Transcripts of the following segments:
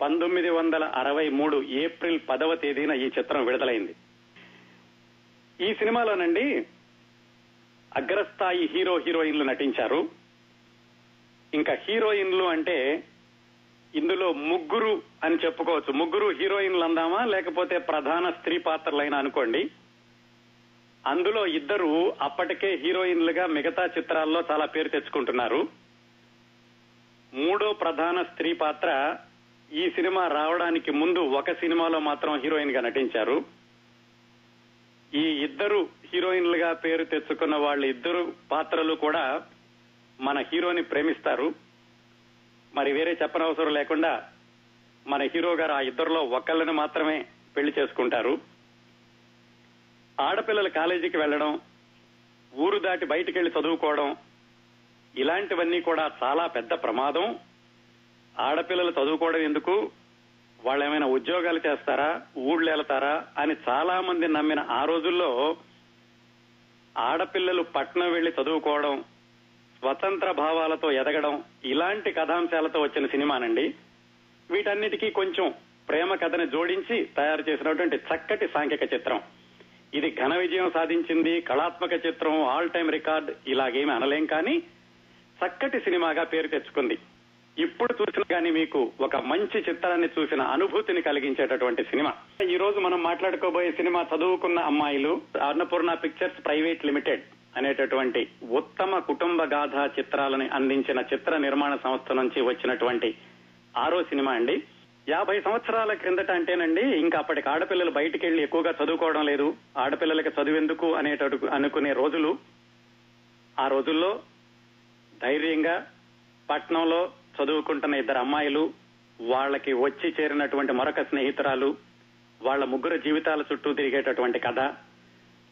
పంతొమ్మిది వందల అరవై మూడు ఏప్రిల్ పదవ తేదీన ఈ చిత్రం విడుదలైంది. ఈ సినిమాలోనండి అగ్రస్థాయి హీరో హీరోయిన్లు నటించారు. ఇంకా హీరోయిన్లు అంటే ఇందులో ముగ్గురు అని చెప్పుకోవచ్చు. ముగ్గురు హీరోయిన్లు అందామా లేకపోతే ప్రధాన స్త్రీ పాత్రలైనా అనుకోండి. అందులో ఇద్దరు అప్పటికే హీరోయిన్లుగా మిగతా చిత్రాల్లో చాలా పేరు తెచ్చుకుంటున్నారు. మూడో ప్రధాన స్త్రీ పాత్ర ఈ సినిమా రావడానికి ముందు ఒక సినిమాలో మాత్రం హీరోయిన్గా నటించారు. ఈ ఇద్దరు హీరోయిన్లుగా పేరు తెచ్చుకున్న వాళ్ళ ఇద్దరు పాత్రలు కూడా మన హీరోని ప్రేమిస్తారు. మరి వేరే చెప్పనవసరం లేకుండా మన హీరో గారు ఆ ఇద్దరిలో ఒకళ్ళని మాత్రమే పెళ్ళి చేసుకుంటారు. ఆడపిల్లల కాలేజీకి వెళ్ళడం ఊరు దాటి బయటికి వెళ్ళి చదువుకోవడం ఇలాంటివన్నీ కూడా చాలా పెద్ద ప్రమాదం. ఆడపిల్లలు చదువుకోవడం ఎందుకు? వాళ్ళు ఏమైనా ఉద్యోగాలు చేస్తారా? ఊళ్ళు వెళ్తారా అని చాలా మంది నమ్మిన ఆ రోజుల్లో ఆడపిల్లలు పట్నం వెళ్ళి చదువుకోవడం స్వతంత్ర భావాలతో ఎదగడం ఇలాంటి కథాంశాలతో వచ్చిన సినిమానండి. వీటన్నిటికీ కొంచెం ప్రేమ కథని జోడించి తయారు చేసినటువంటి చక్కటి సాంఘిక చిత్రం. ఇది ఘన విజయం సాధించింది కళాత్మక చిత్రం ఆల్ టైం రికార్డ్ ఇలాగేమి అనలేం కానీ చక్కటి సినిమాగా పేరు తెచ్చుకుంది. ఇప్పుడు చూసినా కానీ మీకు ఒక మంచి చిత్రాన్ని చూసిన అనుభూతిని కలిగించేటటువంటి సినిమా. ఈ రోజు మనం మాట్లాడుకోబోయే సినిమా చదువుకున్న అమ్మాయిలు అన్నపూర్ణ పిక్చర్స్ ప్రైవేట్ లిమిటెడ్ అనేటటువంటి ఉత్తమ కుటుంబ గాథ చిత్రాలని అందించిన చిత్ర నిర్మాణ సంస్థ నుంచి వచ్చినటువంటి ఆరో సినిమా అండి. యాభై సంవత్సరాల క్రిందట అంటేనండి ఇంకా అప్పటికి ఆడపిల్లలు బయటికి వెళ్ళి ఎక్కువగా చదువుకోవడం లేదు. ఆడపిల్లలకి చదువెందుకు అనేటటు అనుకునే రోజులు. ఆ రోజుల్లో ధైర్యంగా పట్నంలో చదువుకుంటున్న ఇద్దరు అమ్మాయిలు వాళ్ళకి వచ్చి చేరినటువంటి మరొక స్నేహితురాలు వాళ్ళ ముగ్గురు జీవితాల చుట్టూ తిరిగేటటువంటి కథ.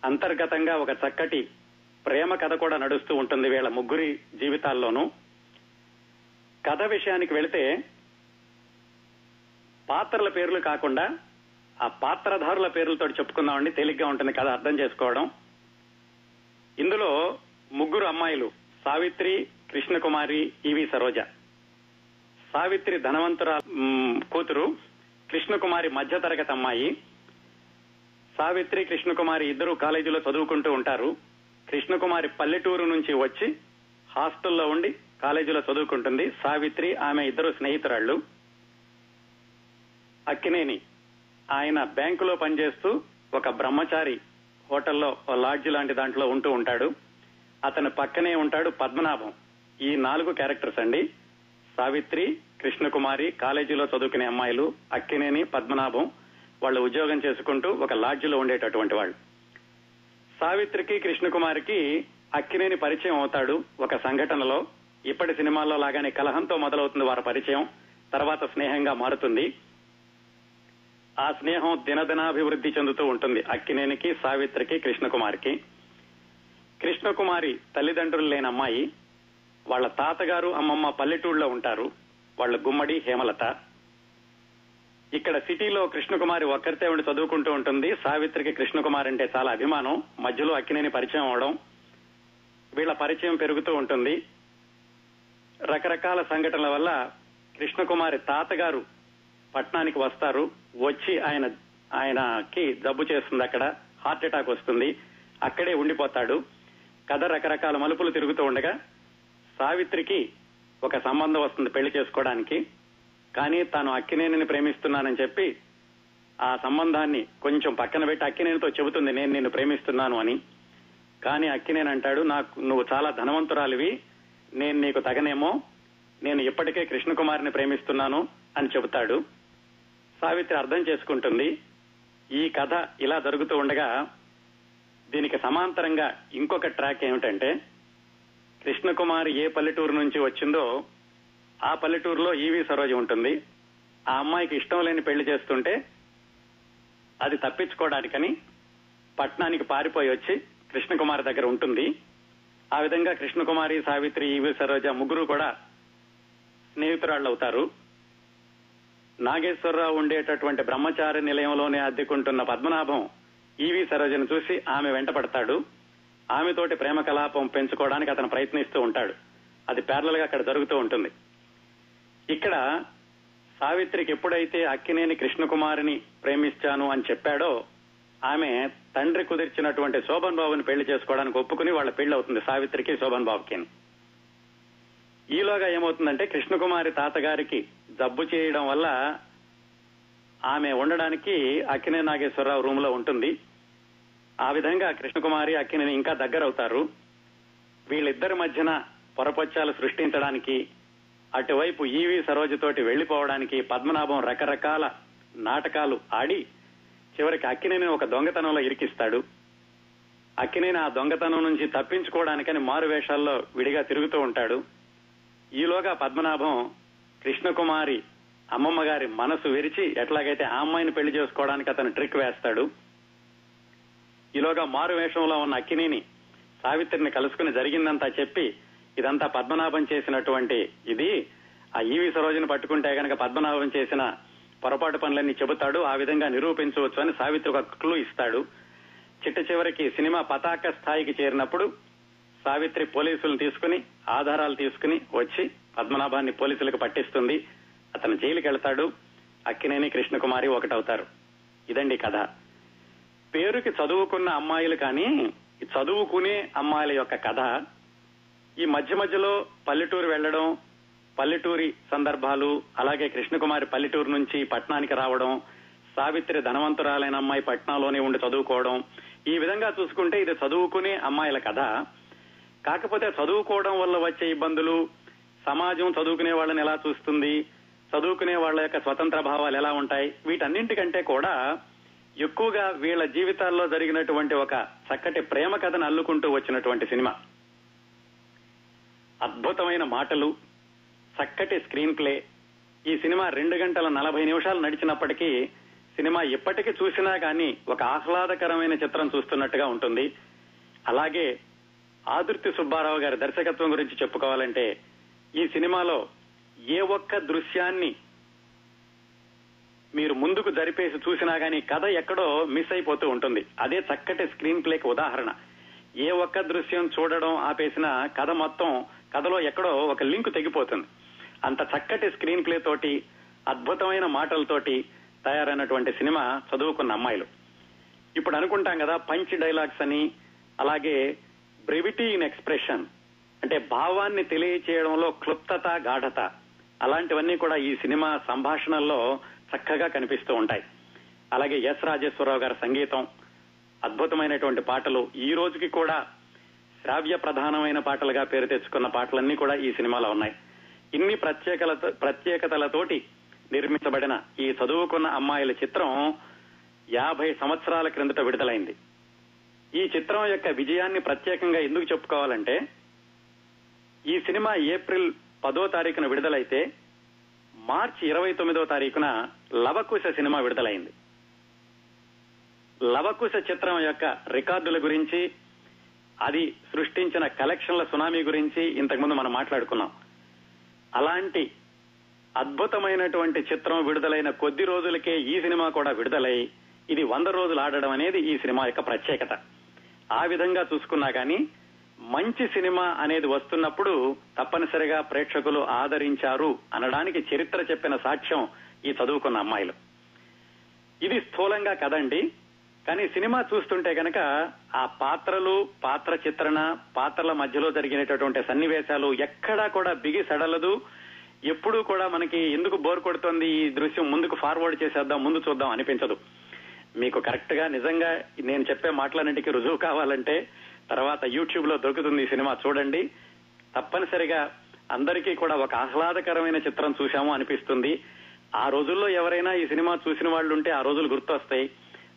అంతర్గతంగా ఒక చక్కటి ప్రేమ కథ కూడా నడుస్తూ ఉంటుంది వీళ్ళ ముగ్గురి జీవితాల్లోనూ. కథ విషయానికి వెళితే పాత్రల పేర్లు కాకుండా ఆ పాత్రధారుల పేర్లతో చెప్పుకుందామండి. తేలిగ్గా ఉంటుంది కథ అర్థం చేసుకోవడం. ఇందులో ముగ్గురు అమ్మాయిలు సావిత్రి కృష్ణకుమారి ఈవి సరోజ. సావిత్రి ధనవంతుర కూతురు కృష్ణకుమారి మధ్యతరగతి అమ్మాయి. సావిత్రి కృష్ణకుమారి ఇద్దరు కాలేజీలో చదువుకుంటూ ఉంటారు. కృష్ణకుమారి పల్లెటూరు నుంచి వచ్చి హాస్టల్లో ఉండి కాలేజీలో చదువుకుంటుంది. సావిత్రి ఆమె ఇద్దరు స్నేహితురాళ్ళు అక్కినేని ఆయన బ్యాంకులో పనిచేస్తూ ఒక బ్రహ్మచారి హోటల్లో లాడ్జ్ లాంటి దాంట్లో ఉంటూ ఉంటాడు. అతని పక్కనే ఉంటాడు పద్మనాభం. ఈ నాలుగు క్యారెక్టర్స్ అండి. సావిత్రి కృష్ణకుమారి కాలేజీలో చదువుకునే అమ్మాయిలు అక్కినేని పద్మనాభం వాళ్ళు ఉద్యోగం చేసుకుంటూ ఒక లాడ్జిలో ఉండేటటువంటి వాళ్ళు. సావిత్రికి కృష్ణకుమారికి అక్కినేని పరిచయం అవుతాడు ఒక సంఘటనలో. ఇప్పటి సినిమాల్లో లాగానే కలహంతో మొదలవుతుంది వారి పరిచయం. తర్వాత స్నేహంగా మారుతుంది. ఆ స్నేహం దినదినాభివృద్ధి చెందుతూ ఉంటుంది అక్కినేనికి సావిత్రికి కృష్ణకుమారికి. కృష్ణకుమారి తల్లిదండ్రులు లేని అమ్మాయి. వాళ్ళ తాతగారు అమ్మమ్మ పల్లెటూళ్ళలో ఉంటారు. వాళ్ళ గుమ్మడి హేమలత. ఇక్కడ సిటీలో కృష్ణకుమారి ఒక్కరితే ఉండి చదువుకుంటూ ఉంటుంది. సావిత్రికి కృష్ణకుమార్ అంటే చాలా అభిమానం. మధ్యలో అక్కినేని పరిచయం అవడం వీళ్ళ పరిచయం పెరుగుతూ ఉంటుంది. రకరకాల సంఘటనల వల్ల కృష్ణకుమారి తాతగారు పట్నానికి వస్తారు. వచ్చి ఆయన ఆయనకి జబ్బు చేస్తుంది అక్కడ. హార్ట్ అటాక్ వస్తుంది. అక్కడే ఉండిపోతాడు. కథ రకరకాల మలుపులు తిరుగుతూ ఉండగా సావిత్రికి ఒక సంబంధం వస్తుంది పెళ్ళి చేసుకోవడానికి. కానీ తాను అక్కినేనిని ప్రేమిస్తున్నానని చెప్పి ఆ సంబంధాన్ని కొంచెం పక్కన పెట్టి అక్కినేనితో చెబుతుంది నేను నిన్ను ప్రేమిస్తున్నాను అని. కానీ అక్కినేని అంటాడు నాకు నువ్వు చాలా ధనవంతురాలివి నేను నీకు తగనేమో నేను ఇప్పటికే కృష్ణకుమారిని ప్రేమిస్తున్నాను అని చెబుతాడు. సావిత్రి అర్థం చేసుకుంటుంది ఈ కథ ఇలా జరుగుతూ ఉండగా దీనికి సమాంతరంగా ఇంకొక ట్రాక్ ఏమిటంటే కృష్ణకుమారి ఏ పల్లెటూరు నుంచి వచ్చిందో ఆ పల్లెటూరులో ఈవి సరోజ ఉంటుంది. ఆ అమ్మాయికి ఇష్టం లేని పెళ్ళి చేస్తుంటే అది తప్పించుకోవడానికని పట్నానికి పారిపోయి వచ్చి కృష్ణకుమారి దగ్గర ఉంటుంది. ఆ విధంగా కృష్ణకుమారి సావిత్రి ఈవి సరోజ ముగ్గురు కూడా స్నేహితురాళ్ళు అవుతారు నాగేశ్వరరావు ఉండేటటువంటి బ్రహ్మచారి నిలయంలోనే అద్దెకుంటున్న పద్మనాభం ఈవి సరోజను చూసి ఆమె వెంటపడతాడు. ఆమెతోటి ప్రేమ కలాపం పెంచుకోవడానికి అతను ప్రయత్నిస్తూ ఉంటాడు. అది ప్యారలల్గా అక్కడ జరుగుతూ ఉంటుంది. ఇక్కడ సావిత్రికి ఎప్పుడైతే అక్కినేని కృష్ణకుమారిని ప్రేమిస్తాను అని చెప్పాడో ఆమె తండ్రి కుదిర్చినటువంటి శోభన్ బాబుని పెళ్ళి చేసుకోవడానికి ఒప్పుకుని వాళ్ళ పెళ్ళి అవుతుంది సావిత్రికి శోభన్ బాబుకి ఈలోగా ఏమవుతుందంటే కృష్ణకుమారి తాతగారికి జబ్బు చేయడం వల్ల ఆమె ఉండడానికి అక్కినే నాగేశ్వరరావు రూమ్లో ఉంటుంది. ఆ విధంగా కృష్ణకుమారి అక్కినేని ఇంకా దగ్గరవుతారు. వీళ్ళిద్దరి మధ్యన పొరపచ్చాలు సృష్టించడానికి అటువైపు ఈవి సరోజతోటి వెళ్ళిపోవడానికి పద్మనాభం రకరకాల నాటకాలు ఆడి చివరికి అక్కినేని ఒక దొంగతనంలో ఇరికిస్తాడు. అక్కినేని ఆ దొంగతనం నుంచి తప్పించుకోవడానికని మారు వేషాల్లో విడిగా తిరుగుతూ ఉంటాడు. ఈలోగా పద్మనాభం కృష్ణకుమారి అమ్మమ్మ గారి మనసు విరిచి ఎట్లాగైతే ఆ అమ్మాయిని పెళ్ళి చేసుకోవడానికి అతను ట్రిక్ వేస్తాడు. ఈలోగా మారు వేషంలో ఉన్న అక్కినేని సావిత్రిని కలుసుకుని జరిగిందంతా చెప్పి ఇదంతా పద్మనాభం చేసినటువంటి ఇది. ఆ ఈవి సరోజని పట్టుకుంటే గనక పద్మనాభం చేసిన పొరపాటు పనులన్నీ చెబుతాడు ఆ విధంగా నిరూపించవచ్చు అని సావిత్రి ఒక క్లూ ఇస్తాడు. చిట్ట చివరికి సినిమా పతాక స్థాయికి చేరినప్పుడు సావిత్రి పోలీసులను తీసుకుని ఆధారాలు తీసుకుని వచ్చి పద్మనాభాన్ని పోలీసులకు పట్టిస్తుంది. అతను జైలుకి వెళ్తాడు అక్కినేని కృష్ణకుమారి ఒకటవుతారు. ఇదండి కథ. పేరుకి చదువుకున్న అమ్మాయిలు కానీ చదువుకునే అమ్మాయిల యొక్క కథ ఈ మధ్య మధ్యలో పల్లెటూరు వెళ్ళడం పల్లెటూరి సందర్భాలు అలాగే కృష్ణకుమారి పల్లెటూరు నుంచి పట్నానికి రావడం సావిత్రి ధనవంతురాలైన అమ్మాయి పట్నంలోనే ఉండి చదువుకోవడం ఈ విధంగా చూసుకుంటే ఇది చదువుకునే అమ్మాయిల కథ. కాకపోతే చదువుకోవడం వల్ల వచ్చే ఇబ్బందులు సమాజం చదువుకునే వాళ్ళని ఎలా చూస్తుంది చదువుకునే వాళ్ళ యొక్క స్వతంత్ర భావాలు ఎలా ఉంటాయి వీటన్నింటికంటే కూడా ఎక్కువగా వీళ్ళ జీవితాల్లో జరిగినటువంటి ఒక చక్కటి ప్రేమ కథను అల్లుకుంటూ వచ్చినటువంటి సినిమా. అద్భుతమైన మాటలు చక్కటి స్క్రీన్ ప్లే. ఈ సినిమా రెండు గంటల నలభై నిమిషాలు నడిచినప్పటికీ సినిమా ఎప్పటికీ చూసినా కానీ ఒక ఆహ్లాదకరమైన చిత్రం చూస్తున్నట్టుగా ఉంటుంది. అలాగే ఆదుర్తి సుబ్బారావు గారి దర్శకత్వం గురించి చెప్పుకోవాలంటే ఈ సినిమాలో ఏ ఒక్క దృశ్యాన్ని మీరు ముందుకు జరిపేసి చూసినా గానీ కథ ఎక్కడో మిస్ అయిపోతూ ఉంటుంది. అదే చక్కటి స్క్రీన్ ప్లేకి ఉదాహరణ. ఏ ఒక్క దృశ్యం చూడడం ఆపేసిన కథ మొత్తం కథలో ఎక్కడో ఒక లింక్ తెగిపోతుంది. అంత చక్కటి స్క్రీన్ ప్లే తోటి అద్భుతమైన మాటలతోటి తయారైనటువంటి సినిమా చదువుకున్న అమ్మాయిలు. ఇప్పుడు అనుకుంటాం కదా పంచ్ డైలాగ్స్ అని అలాగే బ్రెవిటీ ఇన్ ఎక్స్ప్రెషన్ అంటే భావాన్ని తెలియచేయడంలో క్లుప్తత గాఢత. అలాంటివన్నీ కూడా ఈ సినిమా సంభాషణల్లో చక్కగా కనిపిస్తూ ఉంటాయి. అలాగే ఎస్ రాజేశ్వరరావు గారి సంగీతం అద్భుతమైనటువంటి పాటలు ఈ రోజుకి కూడా శ్రావ్య ప్రధానమైన పాటలుగా పేరు తెచ్చుకున్న పాటలన్నీ కూడా ఈ సినిమాలో ఉన్నాయి. ఇన్ని ప్రత్యేకలతో ప్రత్యేకతలతోటి నిర్మించబడిన ఈ చదువుకున్న అమ్మాయిల చిత్రం యాభై సంవత్సరాల క్రిందట విడుదలైంది. ఈ చిత్రం యొక్క విజయాన్ని ప్రత్యేకంగా ఎందుకు చెప్పుకోవాలంటే ఈ సినిమా ఏప్రిల్ పదో తారీఖున విడుదలైతే మార్చి ఇరవై తొమ్మిదవ తారీఖున లవకుశ సినిమా విడుదలైంది. లవకుశ చిత్రం యొక్క రికార్డుల గురించి అది సృష్టించిన కలెక్షన్ల సునామీ గురించి ఇంతకుముందు మనం మాట్లాడుకున్నాం. అలాంటి అద్భుతమైనటువంటి చిత్రం విడుదలైన కొద్ది రోజులకే ఈ సినిమా కూడా విడుదలై ఇది వంద రోజులు ఆడడం అనేది ఈ సినిమా యొక్క ప్రత్యేకత. ఆ విధంగా చూసుకున్నా కానీ మంచి సినిమా అనేది వస్తున్నప్పుడు తప్పనిసరిగా ప్రేక్షకులు ఆదరించారు అనడానికి చరిత్ర చెప్పిన సాక్ష్యం ఈ చదువుకున్న అమ్మాయిలు. ఇది స్థూలంగా కదండి. కానీ సినిమా చూస్తుంటే కనుక ఆ పాత్రలు పాత్ర చిత్రణ పాత్రల మధ్యలో జరిగినటువంటి సన్నివేశాలు ఎక్కడా కూడా బిగి సడలదు. ఎప్పుడూ కూడా మనకి ఎందుకు బోర్ కొడుతోంది ఈ దృశ్యం ముందుకు ఫార్వర్డ్ చేసేద్దాం ముందు చూద్దాం అనిపించదు. మీకు కరెక్ట్గా నిజంగా నేను చెప్పే మాటలన్నింటికి రుజువు కావాలంటే తర్వాత యూట్యూబ్లో దొరుకుతుంది ఈ సినిమా చూడండి. తప్పనిసరిగా అందరికీ కూడా ఒక ఆహ్లాదకరమైన చిత్రం చూశాము అనిపిస్తుంది. ఆ రోజుల్లో ఎవరైనా ఈ సినిమా చూసిన వాళ్ళు ఉంటే ఆ రోజులు గుర్తొస్తాయి.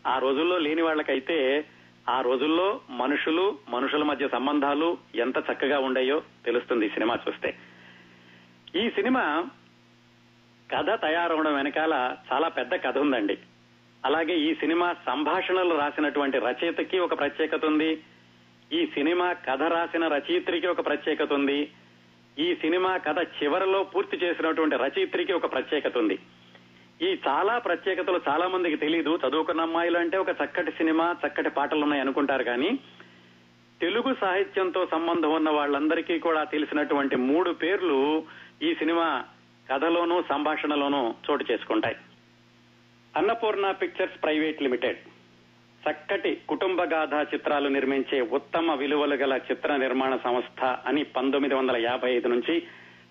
ఆ రోజుల్లో లేని వాళ్ళకైతే ఆ రోజుల్లో మనుషులు మనుషుల మధ్య సంబంధాలు ఎంత చక్కగా ఉండేయో తెలుస్తుంది ఈ సినిమా చూస్తే. ఈ సినిమా కథ తయారవడం వెనకాల చాలా పెద్ద కథ ఉందండి. అలాగే ఈ సినిమా సంభాషణలు రాసినటువంటి రచయితకి ఒక ప్రత్యేకత ఉంది. ఈ సినిమా కథ రాసిన రచయిత్రికి ఒక ప్రత్యేకత ఉంది. ఈ సినిమా కథ చివరలో పూర్తి చేసినటువంటి రచయిత్రికి ఒక ప్రత్యేకత ఉంది. ఈ చాలా ప్రత్యేకతలు చాలా మందికి తెలియదు చదువుకున్న అమ్మాయిలు అంటే ఒక చక్కటి సినిమా చక్కటి పాటలు ఉన్నాయి అనుకుంటారు కానీ తెలుగు సాహిత్యంతో సంబంధం ఉన్న వాళ్ళందరికీ కూడా తెలిసినటువంటి మూడు పేర్లు ఈ సినిమా కథలోనూ సంభాషణలోనూ చోటు చేసుకుంటాయి. Annapurna pictures private limited. చక్కటి కుటుంబ గాథా చిత్రాలు నిర్మించే ఉత్తమ విలువలు గల చిత్ర నిర్మాణ సంస్థ అని పంతొమ్మిది వందల యాభై ఐదు నుంచి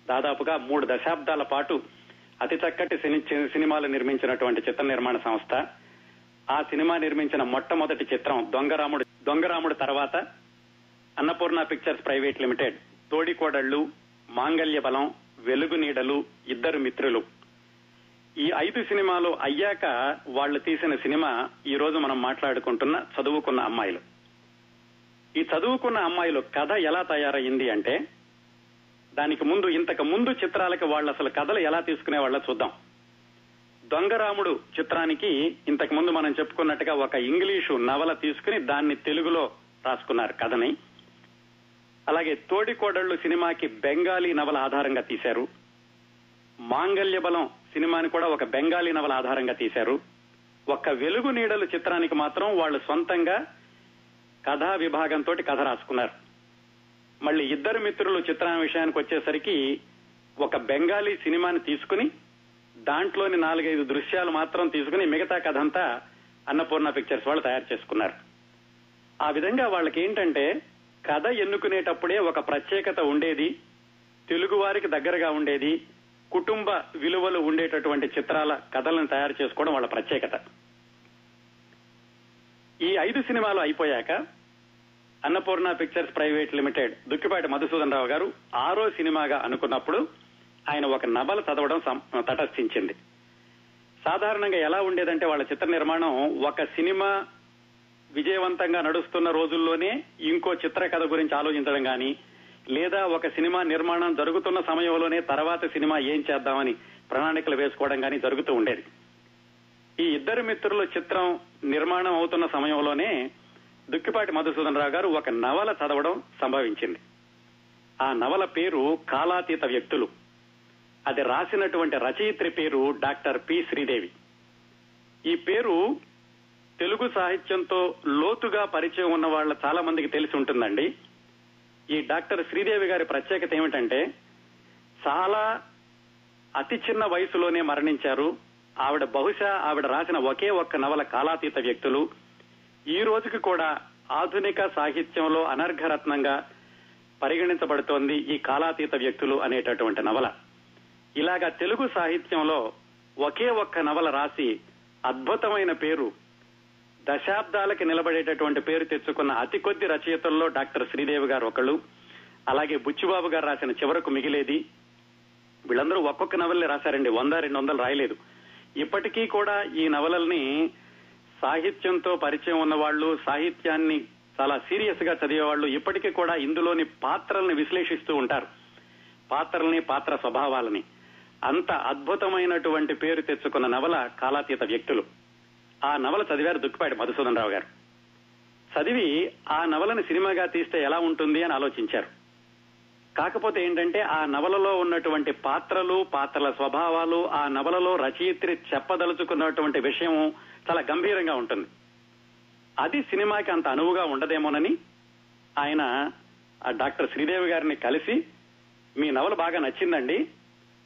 దాదాపుగా మూడు దశాబ్దాల పాటు అతి చక్కటి సినిమాలు నిర్మించినటువంటి చిత్ర నిర్మాణ సంస్థ. ఆ సినిమా నిర్మించిన మొట్టమొదటి చిత్రం దొంగరాముడు దొంగరాముడు తర్వాత Annapurna pictures private limited Thodikodallu Mangalya Balam Velugu Needalu ఇద్దరు మిత్రులు. ఈ ఐదు సినిమాలు అయ్యాక వాళ్ళు తీసిన సినిమా ఈ రోజు మనం మాట్లాడుకుంటున్న చదువుకున్న అమ్మాయిలు. ఈ చదువుకున్న అమ్మాయిలు కథ ఎలా తయారయ్యింది అంటే దానికి ముందు ఇంతకు ముందు చిత్రాలకి వాళ్ళు అసలు కథలు ఎలా తీసుకునే వాళ్ళ చూద్దాం. దొంగరాముడు చిత్రానికి ఇంతకు ముందు మనం చెప్పుకున్నట్టుగా ఒక ఇంగ్లీషు నవల తీసుకుని దాన్ని తెలుగులో రాసుకున్నారు కథని. అలాగే తోడికోడళ్ళు సినిమాకి బెంగాలీ నవల ఆధారంగా తీశారు. మాంగల్య బలం సినిమాని కూడా ఒక బెంగాలీ నవల ఆధారంగా తీశారు. ఒక్క వెలుగు నీడలు చిత్రానికి మాత్రం వాళ్ళు సొంతంగా కథా విభాగంతో కథ రాసుకున్నారు. మళ్ళీ ఇద్దరు మిత్రులు చిత్రం విషయానికి వచ్చేసరికి ఒక బెంగాలీ సినిమాని తీసుకుని దాంట్లోని నాలుగైదు దృశ్యాలు మాత్రం తీసుకుని మిగతా కథ అంతా అన్నపూర్ణ పిక్చర్స్ వాళ్ళు తయారు చేసుకున్నారు. ఆ విధంగా వాళ్ళకి ఏంటంటే కథ ఎన్నుకునేటప్పుడే ఒక ప్రత్యేకత ఉండేది తెలుగు వారికి దగ్గరగా ఉండేది కుటుంబ విలువలు ఉండేటటువంటి చిత్రాల కథలను తయారు చేసుకోవడం వాళ్ళ ప్రత్యేకత. ఈ ఐదు సినిమాలు అయిపోయాక Annapurna pictures private limited Dukkipati Madhusudan Rao garu ఆరో సినిమాగా అనుకున్నప్పుడు ఆయన ఒక నవల చదవడం తటస్థించింది. సాధారణంగా ఎలా ఉండేదంటే వాళ్ళ చిత్ర నిర్మాణం ఒక సినిమా విజయవంతంగా నడుస్తున్న రోజుల్లోనే ఇంకో చిత్ర కథ గురించి ఆలోచించడం కానీ లేదా ఒక సినిమా నిర్మాణం జరుగుతున్న సమయంలోనే తర్వాత సినిమా ఏం చేద్దామని ప్రణాళికలు వేసుకోవడం కానీ జరుగుతూ ఉండేది. ఈ ఇద్దరు మిత్రుల చిత్రం నిర్మాణం అవుతున్న సమయంలోనే దుక్కిపాటి మధుసూదన్ రావు గారు ఒక నవల చదవడం సంభవించింది. ఆ నవల పేరు కాలాతీత వ్యక్తులు. అది రాసినటువంటి రచయిత్రి పేరు డాక్టర్ పి శ్రీదేవి. ఈ పేరు తెలుగు సాహిత్యంతో లోతుగా పరిచయం ఉన్న వాళ్ళ చాలా మందికి తెలిసి ఉంటుందండి. ఈ డాక్టర్ శ్రీదేవి గారి ప్రత్యేకత ఏమిటంటే చాలా అతి చిన్న వయసులోనే మరణించారు. ఆవిడ బహుశా ఆవిడ రాసిన ఒకే ఒక్క నవల కాలాతీత వ్యక్తులు. ఈ రోజుకి కూడా ఆధునిక సాహిత్యంలో అనర్ఘరత్నంగా పరిగణించబడుతోంది ఈ కాలాతీత వ్యక్తులు అనేటటువంటి నవల. ఇలాగా తెలుగు సాహిత్యంలో ఒకే ఒక్క నవల రాసి అద్భుతమైన పేరు దశాబ్దాలకి నిలబడేటటువంటి పేరు తెచ్చుకున్న అతి కొద్ది రచయితల్లో డాక్టర్ శ్రీదేవి గారు ఒకళ్ళు. అలాగే బుచ్చిబాబు గారు రాసిన చివరకు మిగిలేది. వీళ్ళందరూ ఒక్కొక్క నవల్ని రాశారండి. వంద రెండు వందలు రాయలేదు. ఇప్పటికీ కూడా ఈ నవలల్ని సాహిత్యంతో పరిచయం ఉన్న వాళ్ళు సాహిత్యాన్ని చాలా సీరియస్గా చదివేవాళ్ళు ఇప్పటికీ కూడా ఇందులోని పాత్రల్ని విశ్లేషిస్తూ ఉంటారు. పాత్రల్ని పాత్ర స్వభావాలని. అంత అద్భుతమైనటువంటి పేరు తెచ్చుకున్న నవల కాలాతీత వ్యక్తులు. ఆ నవల చదివారు దుక్కిపాటి మధుసూదన్ రావు గారు. చదివి ఆ నవలను సినిమాగా తీస్తే ఎలా ఉంటుంది అని ఆలోచించారు. కాకపోతే ఏంటంటే ఆ నవలలో ఉన్నటువంటి పాత్రలు పాత్రల స్వభావాలు ఆ నవలలో రచయిత్రి చెప్పదలుచుకున్నటువంటి విషయం చాలా గంభీరంగా ఉంటుంది. అది సినిమాకి అంత అనువుగా ఉండదేమోనని ఆయన ఆ డాక్టర్ శ్రీదేవి గారిని కలిసి మీ నవల బాగా నచ్చిందండి.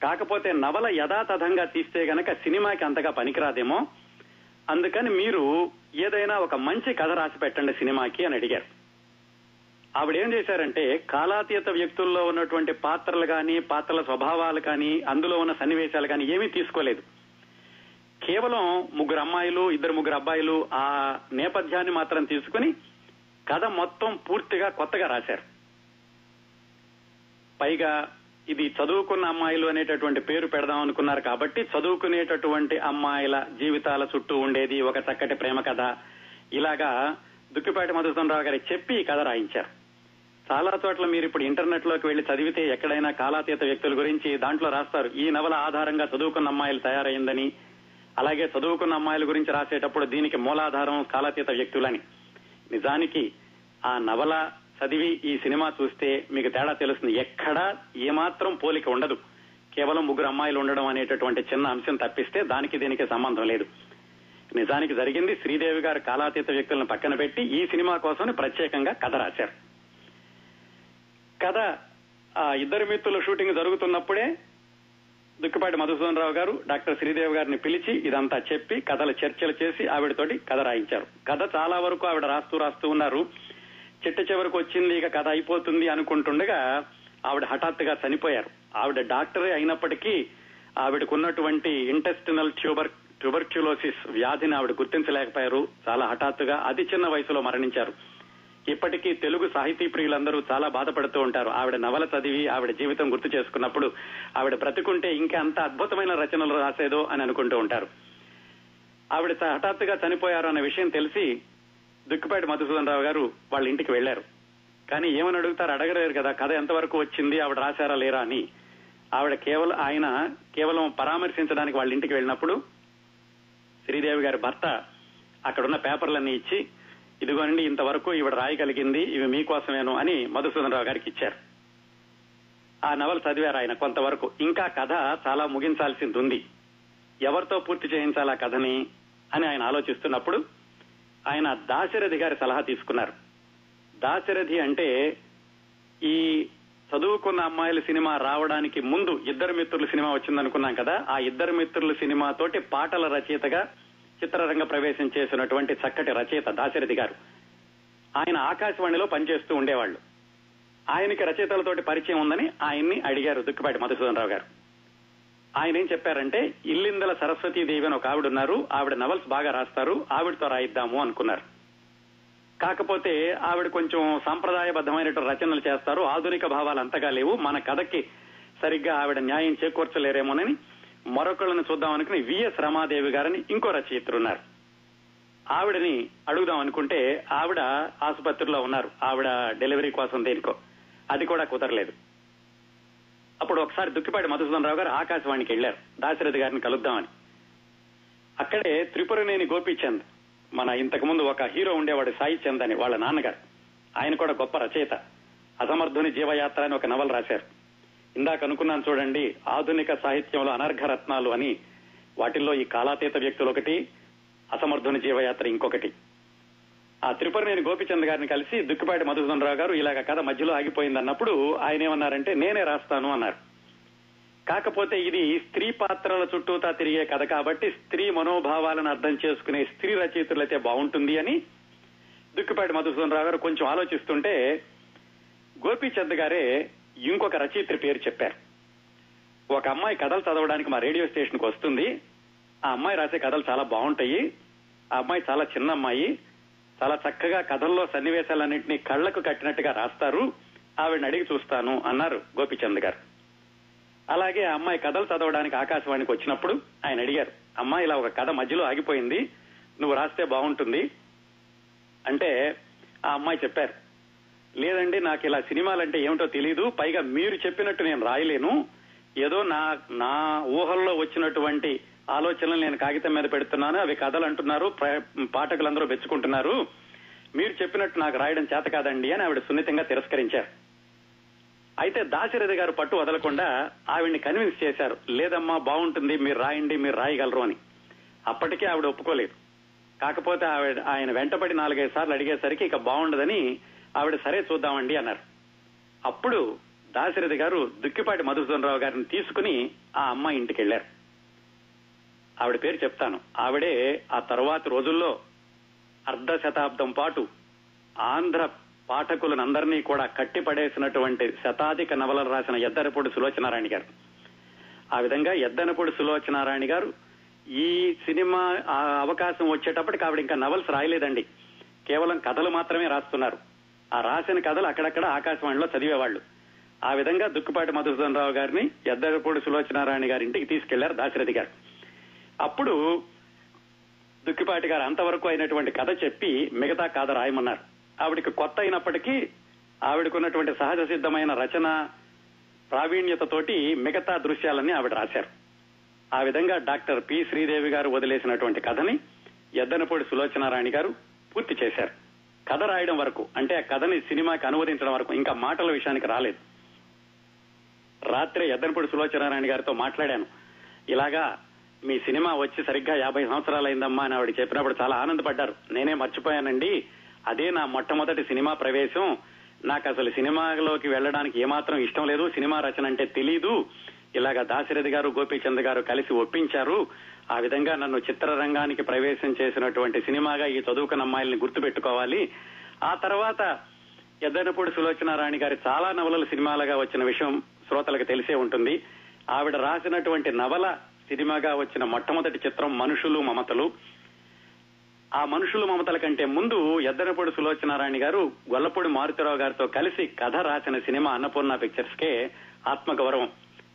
కాకపోతే నవల యథాతథంగా తీస్తే గనక సినిమాకి అంతగా పనికిరాదేమో. అందుకని మీరు ఏదైనా ఒక మంచి కథ రాసి పెట్టండి సినిమాకి అని అడిగారు. ఆవిడ ఏం చేశారంటే కాలాతీత వ్యక్తుల్లో ఉన్నటువంటి పాత్రలు కానీ పాత్రల స్వభావాలు కానీ అందులో ఉన్న సన్నివేశాలు కానీ ఏమీ తీసుకోలేదు. కేవలం ముగ్గురు అమ్మాయిలు ఇద్దరు ముగ్గురు అబ్బాయిలు ఆ నేపథ్యాన్ని మాత్రం తీసుకుని కథ మొత్తం పూర్తిగా కొత్తగా రాశారు. పైగా ఇది చదువుకున్న అమ్మాయిలు అనేటటువంటి పేరు పెడదాం అనుకున్నారు కాబట్టి చదువుకునేటటువంటి అమ్మాయిల జీవితాల చుట్టూ ఉండేది ఒక చక్కటి ప్రేమ కథ. ఇలాగా దుక్కిపాటి మధుసూదన్ రావు గారికి చెప్పి ఈ కథ రాయించారు. చాలా చోట్ల మీరు ఇప్పుడు ఇంటర్నెట్లోకి వెళ్ళి చదివితే ఎక్కడైనా కాలాతీత వ్యక్తుల గురించి దాంట్లో రాస్తారు. ఈ నవల ఆధారంగా చదువుకున్న అమ్మాయిలు తయారైందని అలాగే చదువుకున్న అమ్మాయిల గురించి రాసేటప్పుడు దీనికి మూలాధారం కాలాతీత వ్యక్తులని. నిజానికి ఆ నవల చదివి ఈ సినిమా చూస్తే మీకు తేడా తెలుస్తుంది. ఎక్కడా ఏమాత్రం పోలిక ఉండదు. కేవలం ముగ్గురు అమ్మాయిలు ఉండడం అనేటటువంటి చిన్న అంశం తప్పిస్తే దానికి దీనికి సంబంధం లేదు. నిజానికి జరిగింది శ్రీదేవి గారు కాలాతీత వ్యక్తులను పక్కన పెట్టి ఈ సినిమా కోసం ప్రత్యేకంగా కథ రాశారు. కథ ఆ ఇద్దరు మిత్రుల షూటింగ్ జరుగుతున్నప్పుడే దుక్కిపాటి మధుసూదన్ రావు గారు డాక్టర్ శ్రీదేవి గారిని పిలిచి ఇదంతా చెప్పి కథలు చర్చలు చేసి ఆవిడతోటి కథ రాయించారు. కథ చాలా వరకు ఆవిడ రాస్తూ రాస్తూ ఉన్నారు. చిట్ట చివరకు వచ్చింది ఇక కథ అయిపోతుంది అనుకుంటుండగా ఆవిడ హఠాత్తుగా చనిపోయారు. ఆవిడ డాక్టరే అయినప్పటికీ ఆవిడకున్నటువంటి ఇంటెస్టినల్ ట్యూబర్ ట్యూబర్క్యులోసిస్ వ్యాధిని ఆవిడ గుర్తించలేకపోయారు. చాలా హఠాత్తుగా అతి చిన్న వయసులో మరణించారు. ఇప్పటికీ తెలుగు సాహితీ ప్రియులందరూ చాలా బాధపడుతూ ఉంటారు. ఆవిడ నవల చదివి ఆవిడ జీవితం గుర్తు చేసుకున్నప్పుడు ఆవిడ బ్రతుకుంటే ఇంకా అంత అద్భుతమైన రచనలు రాసేదో అని అనుకుంటూ ఉంటారు. ఆవిడ హఠాత్తుగా చనిపోయారు అన్న విషయం తెలిసి దుక్కిపాటి మధుసూదన్ రావు గారు వాళ్ళ ఇంటికి వెళ్ళారు కానీ ఏమని అడుగుతారు? అడగలేరు కదా. కథ ఎంతవరకు వచ్చింది? ఆవిడ రాశారా లేరా అని. ఆవిడ కేవలం ఆయన కేవలం పరామర్శించడానికి వాళ్ళ ఇంటికి వెళ్ళినప్పుడు శ్రీదేవి గారి భర్త అక్కడున్న పేపర్లన్నీ ఇచ్చి ఇదిగోనండి ఇంతవరకు ఈవిడ రాయగలిగింది ఇవి మీకోసమేను అని మధుసూదన్ రావు గారికి ఇచ్చారు. ఆ నవల చదివారు ఆయన కొంతవరకు. ఇంకా కథ చాలా ముగించాల్సింది ఉంది ఎవరితో పూర్తి చేయించాలి ఆ కథని అని ఆయన ఆలోచిస్తున్నప్పుడు ఆయన దాశరథి గారి సలహా తీసుకున్నారు. దాశరథి అంటే ఈ చదువుకున్న అమ్మాయిల సినిమా రావడానికి ముందు ఇద్దరు మిత్రుల సినిమా వచ్చిందనుకున్నాం కదా ఆ ఇద్దరు మిత్రుల సినిమాతోటి పాటల రచయితగా చిత్రరంగ ప్రవేశం చేసినటువంటి చక్కటి రచయిత దాశరథి గారు. ఆయన ఆకాశవాణిలో పనిచేస్తూ ఉండేవాళ్ళు. ఆయనకి రచయితలతోటి పరిచయం ఉందని ఆయన్ని అడిగారు దుక్కిపాటి మధుసూదన్ రావు గారు. ఆయన ఏం చెప్పారంటే ఇల్లిందల సరస్వతీదేవి అని ఒక ఆవిడ ఉన్నారు ఆవిడ నవల్స్ బాగా రాస్తారు. ఆవిడతో రాయిద్దాము అనుకున్నారు. కాకపోతే ఆవిడ కొంచెం సాంప్రదాయబద్ధమైనటువంటి రచనలు చేస్తారు. ఆధునిక భావాలు అంతగా లేవు. మన కథకి సరిగ్గా ఆవిడ న్యాయం చేకూర్చలేరేమోనని మరొకళ్ళని చూద్దాం అనుకుని విఎస్ రమాదేవి గారని ఇంకో రచయిత్రులు ఉన్నారు ఆవిడని అడుగుదాం అనుకుంటే ఆవిడ ఆసుపత్రిలో ఉన్నారు. ఆవిడ డెలివరీ కోసం దేనికో. అది కూడా కుదరలేదు. అప్పుడు ఒకసారి దుక్కిపాటి మధుసూదన్ రావు గారు ఆకాశవాణికి వెళ్ళారు దాశరథి గారిని కలుద్దామని. అక్కడే త్రిపురనేని గోపీచంద్ మన ఇంతకు ముందు ఒక హీరో ఉండేవాడు సాయి చంద్ అని వాళ్ళ నాన్నగారు. ఆయన కూడా గొప్ప రచయిత. అసమర్థుని జీవయాత్ర అని ఒక నవల రాశారు. ఇందాక అనుకున్నాను చూడండి ఆధునిక సాహిత్యంలో అనర్ఘ రత్నాలు అని. వాటిల్లో ఈ కాలాతీత వ్యక్తులు ఒకటి అసమర్థుని జీవయాత్ర ఇంకొకటి. ఆ త్రిపురనేని గోపిచంద్ గారిని కలిసి దుక్కిపాటి మధుసూదన్ రావు గారు ఇలాగ కథ మధ్యలో ఆగిపోయింది అన్నప్పుడు ఆయన ఏమన్నారంటే నేనే రాస్తాను అన్నారు. కాకపోతే ఇది స్త్రీ పాత్రల చుట్టూతా తిరిగే కథ కాబట్టి స్త్రీ మనోభావాలను అర్థం చేసుకునే స్త్రీ రచయితులైతే బాగుంటుంది అని దుక్కిపాటి మధుసూదన్ రావు గారు కొంచెం ఆలోచిస్తుంటే గోపీచంద్ గారే ఇంకొక రచయిత్రి పేరు చెప్పారు. ఒక అమ్మాయి కథలు చదవడానికి మా రేడియో స్టేషన్కు వస్తుంది. ఆ అమ్మాయి రాసే కథలు చాలా బాగుంటాయి. ఆ అమ్మాయి చాలా చిన్న అమ్మాయి. చాలా చక్కగా కథల్లో సన్నివేశాలన్నింటినీ కళ్ళకు కట్టినట్టుగా రాస్తారు. ఆవిడని అడిగి చూస్తాను అన్నారు గోపిచంద్ గారు. అలాగే ఆ అమ్మాయి కథలు చదవడానికి ఆకాశవాణికి వచ్చినప్పుడు ఆయన అడిగారు అమ్మాయి ఇలా ఒక కథ మధ్యలో ఆగిపోయింది. నువ్వు రాస్తే బాగుంటుంది. అంటే ఆ అమ్మాయి చెప్పారు లేదండి నాకు ఇలా సినిమాలంటే ఏమిటో తెలియదు పైగా మీరు చెప్పినట్టు నేను రాయలేను. ఏదో నా నా ఊహల్లో వచ్చినటువంటి ఆలోచనలు నేను కాగితం మీద పెడుతున్నాను అవి కథలు అంటున్నారు పాఠకులందరూ మెచ్చుకుంటున్నారు. మీరు చెప్పినట్టు నాకు రాయడం చేత కాదండి అని ఆవిడ సున్నితంగా తిరస్కరించారు. అయితే దాశరథి గారు పట్టు వదలకుండా ఆవిడ్ని కన్విన్స్ చేశారు. లేదమ్మా బాగుంటుంది మీరు రాయండి మీరు రాయగలరు అని. అప్పటికే ఆవిడ ఒప్పుకోలేదు. కాకపోతే ఆవిడ ఆయన వెంటబడి నాలుగైదు సార్లు అడిగేసరికి ఇక బాగుండదని ఆవిడ సరే చూద్దామండి అన్నారు. అప్పుడు దాశరథి గారు దుక్కిపాటి మధుసూన్ రావు గారిని తీసుకుని ఆ అమ్మాయి ఇంటికి వెళ్ళారు ఆవిడ పేరు చెప్తాను. ఆవిడే ఆ తర్వాతి రోజుల్లో అర్ధ శతాబ్దం పాటు ఆంధ్ర పాఠకులనందరినీ కూడా కట్టిపడేసినటువంటి శతాధిక నవలలు రాసిన ఎద్దరపూడి సులోచనారాయణ గారు. ఆ విధంగా ఎద్దనపూడి సులోచనారాయణ గారు ఈ సినిమా ఆ అవకాశం వచ్చేటప్పటికి ఆవిడ ఇంకా నవల్స్ రాయలేదండి. కేవలం కథలు మాత్రమే రాస్తున్నారు. ఆ రాసిన కథలు అక్కడక్కడ ఆకాశవాణిలో చదివేవాళ్ళు ఆ విధంగా దుక్కుపాటి మధుసూదన్ రావు గారిని ఎద్దరపూడి సులోచనారాయణ గారి ఇంటికి తీసుకెళ్ళారు దాశరథి గారు. అప్పుడు దుక్కిపాటి గారు అంతవరకు అయినటువంటి కథ చెప్పి మిగతా కథ రాయమన్నారు. ఆవిడకి కొత్త అయినప్పటికీ ఆవిడకున్నటువంటి సహజ సిద్ధమైన రచన ప్రావీణ్యతతోటి మిగతా దృశ్యాలన్నీ ఆవిడ రాశారు. ఆ విధంగా డాక్టర్ పి శ్రీదేవి గారు వదిలేసినటువంటి కథని ఎద్దనపూడి సులోచనారాణి గారు పూర్తి చేశారు. కథ రాయడం వరకు అంటే ఆ కథని సినిమాకి అనువదించడం వరకు ఇంకా మాటల విషయానికి రాలేదు. రాత్రి ఎద్దనపూడి సులోచనారాయణ గారితో మాట్లాడాను. ఇలాగా మీ సినిమా వచ్చి సరిగ్గా యాభై సంవత్సరాలైందమ్మా అని ఆవిడ చెప్పినప్పుడు చాలా ఆనందపడ్డారు. నేనే మర్చిపోయానండి. అదే నా మొట్టమొదటి సినిమా ప్రవేశం. నాకు అసలు సినిమాలోకి వెళ్ళడానికి ఏమాత్రం ఇష్టం లేదు. సినిమా రచన అంటే తెలీదు. ఇలాగా దాశరథి గారు గోపీచంద్ గారు కలిసి ఒప్పించారు. ఆ విధంగా నన్ను చిత్రరంగానికి ప్రవేశం చేసినటువంటి సినిమాగా ఈ చదువుకున్న అమ్మాయిల్ని గుర్తుపెట్టుకోవాలి. ఆ తర్వాత ఎద్దనపూడి సులోచనారాణి గారి చాలా నవలలు సినిమాలుగా వచ్చిన విషయం శ్రోతలకు తెలిసే ఉంటుంది. ఆవిడ రాసినటువంటి నవల సినిమాగా వచ్చిన మొట్టమొదటి చిత్రం మనుషులు మమతలు. ఆ మనుషులు మమతల కంటే ముందు ఎద్దనపూడి సులోచనారాయణ గారు గొల్లపూడి మారుతిరావు గారితో కలిసి కథ రాసిన సినిమా అన్నపూర్ణ పిక్చర్స్ కే ఆత్మగౌరవం.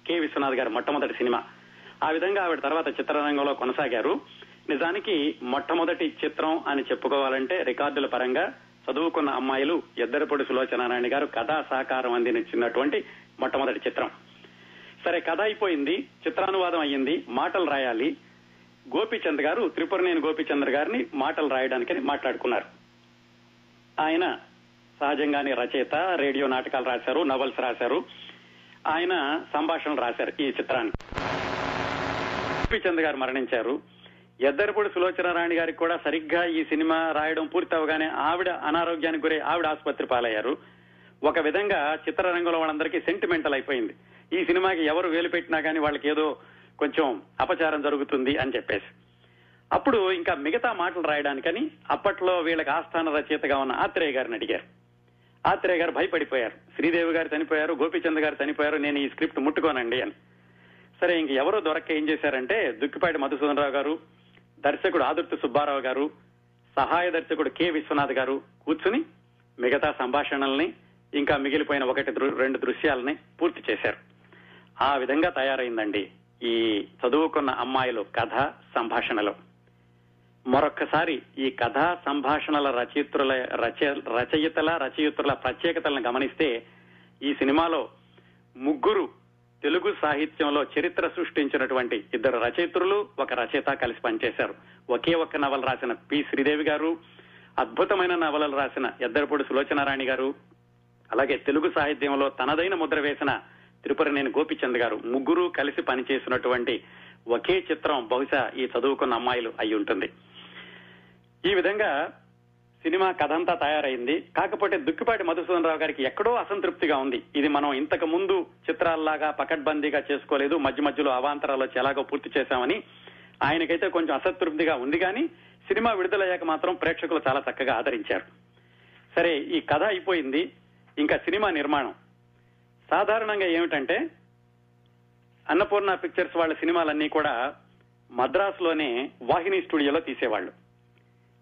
కె విశ్వనాథ్ గారు మొట్టమొదటి సినిమా. ఆ విధంగా ఆవిడ తర్వాత చిత్రరంగంలో కొనసాగారు. నిజానికి మొట్టమొదటి చిత్రం అని చెప్పుకోవాలంటే రికార్డుల పరంగా చదువుకున్న అమ్మాయిలు ఎద్దరపొడి సులోచనారాయణ గారు కథా సహకారం అందించినటువంటి మొట్టమొదటి చిత్రం. సరే కథ అయిపోయింది. చిత్రానువాదం అయ్యింది. మాటలు రాయాలి. గోపిచంద్ గారు త్రిపురనేని గోపిచంద్ర గారిని మాటలు రాయడానికని మాట్లాడుకున్నారు. ఆయన సహజంగానే రచయిత రేడియో నాటకాలు రాశారు నవల్స్ రాశారు. ఆయన సంభాషణలు రాశారు ఈ చిత్రానికి గోపిచంద్ గారు మరణించారు. ఎద్దరిపూడి సులోచనారాయణ గారికి కూడా సరిగ్గా ఈ సినిమా రాయడం పూర్తి అవగానే ఆవిడ అనారోగ్యానికి గురై ఆవిడ ఆసుపత్రి పాలయ్యారు. ఒక విధంగా చిత్రరంగంలో వాళ్ళందరికీ సెంటిమెంటల్ అయిపోయింది. ఈ సినిమాకి ఎవరు వేలు పెట్టినా కానీ వాళ్ళకి ఏదో కొంచెం అపచారం జరుగుతుంది అని చెప్పేసి. అప్పుడు ఇంకా మిగతా మాటలు రాయడానికని అప్పట్లో వీళ్ళకి ఆస్థాన రచయితగా ఉన్న ఆత్రేయ గారిని అడిగారు. ఆత్రేయ గారు భయపడిపోయారు. శ్రీదేవి గారు చనిపోయారు గోపీచంద్ గారు చనిపోయారు నేను ఈ స్క్రిప్ట్ ముట్టుకోనండి అని. సరే ఇంక ఎవరో దొరక్క ఏం చేశారంటే దుక్కిపాటి మధుసూదనరావు గారు దర్శకుడు ఆదుర్తి సుబ్బారావు గారు సహాయ దర్శకుడు కె విశ్వనాథ్ గారు కూర్చుని మిగతా సంభాషణల్ని ఇంకా మిగిలిపోయిన ఒకటి దృ- రెండు దృశ్యాలని పూర్తి చేశారు. ఆ విధంగా తయారైందండి ఈ చదువుకున్న అమ్మాయిలు కథ సంభాషణలు. మరొక్కసారి ఈ కథా సంభాషణల రచయిత్రుల రచ- రచయితల రచయిత్రుల ప్రత్యేకతలను గమనిస్తే ఈ సినిమాలో ముగ్గురు తెలుగు సాహిత్యంలో చరిత్ర సృష్టించినటువంటి ఇద్దరు రచయిత్రులు ఒక రచయిత కలిసి పనిచేశారు. ఒకే ఒక్క నవల రాసిన పి. శ్రీదేవి గారు అద్భుతమైన నవలలు రాసిన ఎద్దరపూడి సులోచనారాణి గారు అలాగే తెలుగు సాహిత్యంలో తనదైన ముద్ర వేసిన తిరుపతినేని గోపిచంద్ గారు ముగ్గురు కలిసి పనిచేసినటువంటి ఒకే చిత్రం బహుశా ఈ చదువుకున్న అమ్మాయిలు అయి ఉంటుంది. ఈ విధంగా సినిమా కథ అంతా తయారైంది. కాకపోతే దుక్కిపాటి మధుసూదన్ రావు గారికి ఎక్కడో అసంతృప్తిగా ఉంది. ఇది మనం ఇంతకు ముందు చిత్రాల్లాగా పకడ్బందీగా చేసుకోలేదు. మధ్య మధ్యలో అవాంతరాలు ఎలాగో పూర్తి చేశామని ఆయనకైతే కొంచెం అసంతృప్తిగా ఉంది కానీ సినిమా విడుదలయ్యాక మాత్రం ప్రేక్షకులు చాలా చక్కగా ఆదరించారు. సరే ఈ కథ అయిపోయింది. ఇంకా సినిమా నిర్మాణం. సాధారణంగా ఏమిటంటే అన్నపూర్ణ పిక్చర్స్ వాళ్ళ సినిమాలన్నీ కూడా మద్రాసులోనే వాహిని స్టూడియోలో తీసేవాళ్ళు.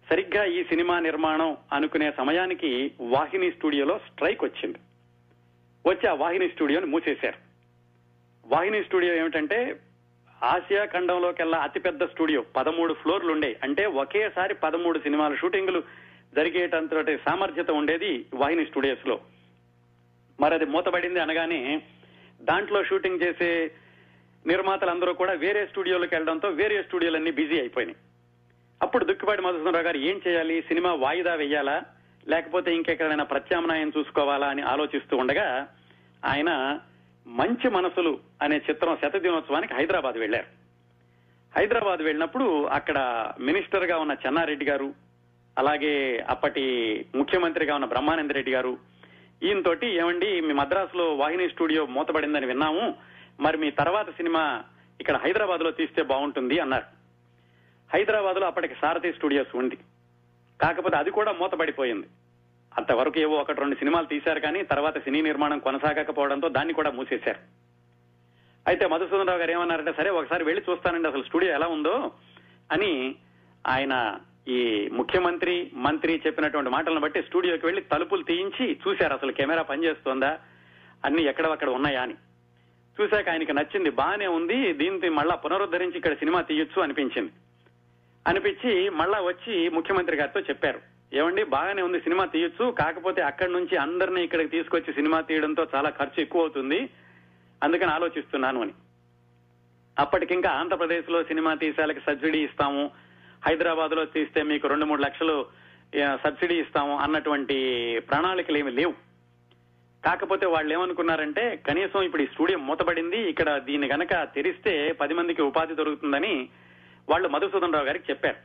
సరిగ్గా ఈ సినిమా నిర్మాణం అనుకునే సమయానికి వాహిని స్టూడియోలో స్ట్రైక్ వచ్చింది. వచ్చి ఆ వాహిని స్టూడియోని మూసేశారు. వాహిని స్టూడియో ఏమిటంటే ఆసియా ఖండంలోకెల్లా అతిపెద్ద స్టూడియో పదమూడు ఫ్లోర్లు ఉండే అంటే ఒకేసారి పదమూడు సినిమాల షూటింగులు జరిగేటంతటి సామర్థ్యత ఉండేది వాహిని స్టూడియోస్లో మరి అది మూతబడింది అనగానే దాంట్లో షూటింగ్ చేసే నిర్మాతలందరూ కూడా వేరే స్టూడియోలకు వెళ్ళడంతో వేరే స్టూడియోలన్నీ బిజీ అయిపోయినాయి. అప్పుడు దుక్కిపాటి మధుసూదనరావు గారు ఏం చేయాలి? సినిమా వాయిదా వెయ్యాలా లేకపోతే ఇంకెక్కడైనా ప్రత్యామ్నాయం చూసుకోవాలా అని ఆలోచిస్తూ ఉండగా ఆయన మంచి మనసులు అనే చిత్రం శత దినోత్సవానికి హైదరాబాద్ వెళ్ళారు హైదరాబాద్ వెళ్ళినప్పుడు అక్కడ మినిస్టర్గా ఉన్న చెన్నారెడ్డి గారు అలాగే అప్పటి ముఖ్యమంత్రిగా ఉన్న బ్రహ్మానంద రెడ్డి గారు ఈయనతోటి ఏమండి మీ మద్రాసులో వాహిని స్టూడియో మూతపడిందని విన్నాము. మరి మీ తర్వాత సినిమా ఇక్కడ హైదరాబాద్లో తీస్తే బాగుంటుంది అన్నారు. హైదరాబాద్లో అప్పటికి సారథి స్టూడియోస్ ఉంది. కాకపోతే అది కూడా మూతపడిపోయింది. అంతవరకు ఏవో ఒకటి రెండు సినిమాలు తీశారు కానీ తర్వాత సినీ నిర్మాణం కొనసాగకపోవడంతో దాన్ని కూడా మూసేశారు. అయితే మధుసూదనరావు గారు ఏమన్నారంటే సరే ఒకసారి వెళ్ళి చూస్తానండి అసలు స్టూడియో ఎలా ఉందో అని ఆయన ఈ ముఖ్యమంత్రి మంత్రి చెప్పినటువంటి మాటలను బట్టి స్టూడియోకి వెళ్ళి తలుపులు తీయించి చూశారు అసలు కెమెరా పనిచేస్తోందా అన్ని ఎక్కడవక్కడ ఉన్నాయా అని. చూశాక ఆయనకి నచ్చింది బాగానే ఉంది దీంతో మళ్ళా పునరుద్ధరించి ఇక్కడ సినిమా తీయొచ్చు అనిపించింది. అనిపించి మళ్ళా వచ్చి ముఖ్యమంత్రి గారితో చెప్పారు ఏమండి బాగానే ఉంది సినిమా తీయొచ్చు కాకపోతే అక్కడి నుంచి అందరినీ ఇక్కడికి తీసుకొచ్చి సినిమా తీయడంతో చాలా ఖర్చు ఎక్కువ అవుతుంది అందుకని ఆలోచిస్తున్నాను అని. అప్పటికింకా ఆంధ్రప్రదేశ్లో సినిమా తీసేలకు సబ్సిడీ ఇస్తాము హైదరాబాద్లో తీస్తే మీకు రెండు మూడు లక్షలు సబ్సిడీ ఇస్తాము అన్నటువంటి ప్రణాళికలు ఏమి లేవు. కాకపోతే వాళ్ళు ఏమనుకున్నారంటే కనీసం ఇప్పుడు ఈ స్టూడియో మూతపడింది ఇక్కడ దీన్ని గనక తెరిస్తే పది మందికి ఉపాధి దొరుకుతుందని వాళ్ళు మధుసూదన్ రావు గారికి చెప్పారు.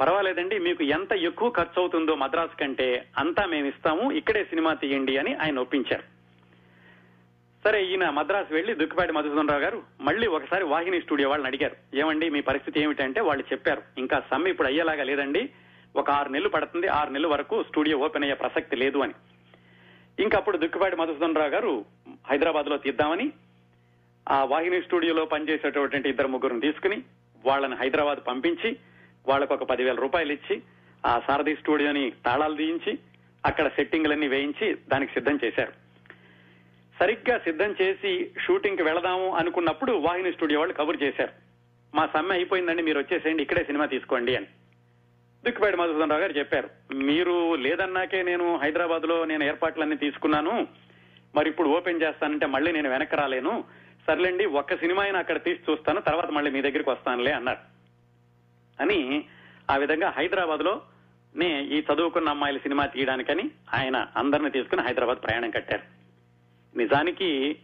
పర్వాలేదండి మీకు ఎంత ఎక్కువ ఖర్చు అవుతుందో మద్రాసు కంటే అంతా మేము ఇస్తాము ఇక్కడే సినిమా తీయండి అని ఆయన ఒప్పించారు. సరే ఈయన మద్రాసు వెళ్ళి దుక్కిపాటి మధుసూదనరావు గారు మళ్ళీ ఒకసారి వాహిని స్టూడియో వాళ్ళని అడిగారు. ఏమండి మీ పరిస్థితి ఏమిటంటే వాళ్ళు చెప్పారు. ఇంకా సమ్మె ఇప్పుడు అయ్యేలాగా లేదండి. ఒక ఆరు నెలలు పడుతుంది. ఆరు నెలల వరకు స్టూడియో ఓపెన్ అయ్యే ప్రసక్తి లేదు అని. ఇంకా అప్పుడు దుక్కిపాటి మధుసూదనరావు గారు హైదరాబాద్లో తీద్దామని ఆ వాహిని స్టూడియోలో పనిచేసేటటువంటి ఇద్దరు ముగ్గురుని తీసుకుని వాళ్ళని హైదరాబాద్ పంపించి వాళ్ళకు ఒక పదివేల రూపాయలు ఇచ్చి ఆ సారథి స్టూడియోని తాళాలు తీయించి అక్కడ సెట్టింగ్లన్నీ వేయించి దానికి సిద్ధం చేశారు. సరిగ్గా సిద్ధం చేసి షూటింగ్కి వెళదాము అనుకున్నప్పుడు వాహిని స్టూడియో వాళ్ళు కబుర్ చేశారు. మా సమ్మె అయిపోయిందండి మీరు వచ్చేసేయండి ఇక్కడే సినిమా తీసుకోండి అని. దుక్కిపాటి మధుసూదన్ రావు గారు చెప్పారు మీరు లేదన్నాకే నేను హైదరాబాద్లో నేను ఏర్పాట్లన్నీ తీసుకున్నాను మరి ఇప్పుడు ఓపెన్ చేస్తానంటే మళ్ళీ నేను వెనక్కి రాలేను. సర్లేండి ఒక్క సినిమా అయినా అక్కడ తీసి చూస్తాను తర్వాత మళ్ళీ మీ దగ్గరికి వస్తానులే అన్నారు. అని ఆ విధంగా హైదరాబాద్లో నే ఈ చదువుకున్న అమ్మాయిల సినిమా తీయడానికని ఆయన అందరిని తీసుకుని హైదరాబాద్ ప్రయాణం కట్టారు. నిజానికి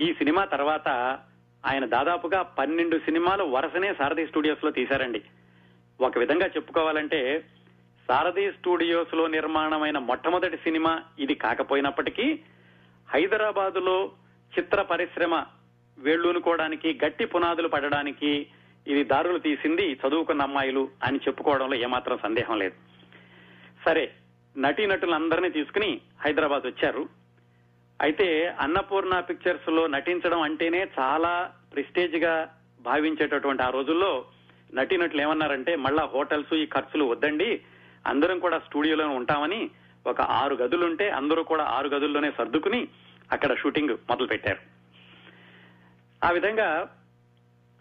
ఈ సినిమా తర్వాత ఆయన దాదాపుగా పన్నెండు సినిమాలు వరుసనే సారథి స్టూడియోస్లో తీశారండి. ఒక విధంగా చెప్పుకోవాలంటే సారథి స్టూడియోస్లో నిర్మాణమైన మొట్టమొదటి సినిమా ఇది కాకపోయినప్పటికీ హైదరాబాద్లో చిత్ర పరిశ్రమ వేళ్ళూనుకోవడానికి గట్టి పునాదులు పడడానికి ఇది దారులు తీసింది చదువుకున్న అమ్మాయిలు అని చెప్పుకోవడంలో ఏమాత్రం సందేహం లేదు. సరే నటీనటులందరినీ తీసుకుని హైదరాబాద్ వచ్చారు. అయితే అన్నపూర్ణ పిక్చర్స్లో నటించడం అంటేనే చాలా ప్రిస్టేజ్గా భావించేటటువంటి ఆ రోజుల్లో నటినట్లు ఏమన్నారంటే మళ్ళా హోటల్స్ ఈ ఖర్చులు వద్దండి అందరం కూడా స్టూడియోలో ఉంటామని ఒక ఆరు గదులుంటే అందరూ కూడా ఆరు గదుల్లోనే సర్దుకుని అక్కడ షూటింగ్ మొదలు పెట్టారు ఆ విధంగా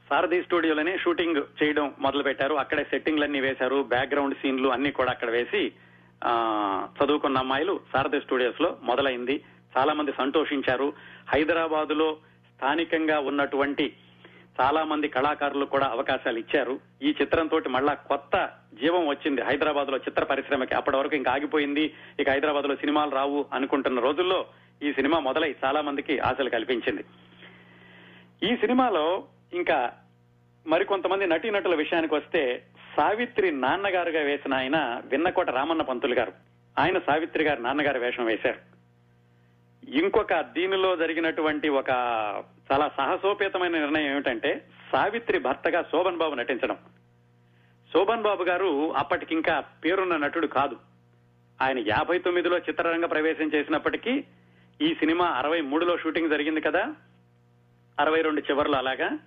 సారథి స్టూడియోలోనే షూటింగ్ చేయడం మొదలు పెట్టారు అక్కడే సెట్టింగ్లన్నీ వేశారు బ్యాక్గ్రౌండ్ సీన్లు అన్ని కూడా అక్కడ వేసి చదువుకున్న అమ్మాయిలు సారథి స్టూడియోస్లో మొదలైంది. చాలా మంది సంతోషించారు. హైదరాబాద్లో స్థానికంగా ఉన్నటువంటి చాలా మంది కళాకారులు కూడా అవకాశాలు ఇచ్చారు. ఈ చిత్రంతో మళ్ళా కొత్త జీవం వచ్చింది. హైదరాబాద్లో చిత్ర పరిశ్రమకి అప్పటి వరకు ఇంకా ఆగిపోయింది. ఇక హైదరాబాద్లో సినిమాలు రావు అనుకుంటున్న రోజుల్లో ఈ సినిమా మొదలై చాలా మందికి ఆశలు కల్పించింది. ఈ సినిమాలో ఇంకా మరికొంతమంది నటీనటుల విషయానికి వస్తే సావిత్రి నాన్నగారుగా వేసిన ఆయన విన్నకోట రామన్న పంతులు గారు. ఆయన సావిత్రి గారి నాన్నగారి వేషం వేశారు. ఇంకొక దీనిలో జరిగినటువంటి ఒక చాలా సాహసోపేతమైన నిర్ణయం ఏమిటంటే సావిత్రి భర్తగా శోభన్ బాబు నటించడం. శోభన్ బాబు గారు అప్పటికింకా పేరున్న నటుడు కాదు. ఆయన యాభై తొమ్మిదిలో చిత్రరంగ ప్రవేశం చేసినప్పటికీ ఈ సినిమా అరవై మూడులో షూటింగ్ జరిగింది కదా? అరవై రెండు చివర్లు అలాగా?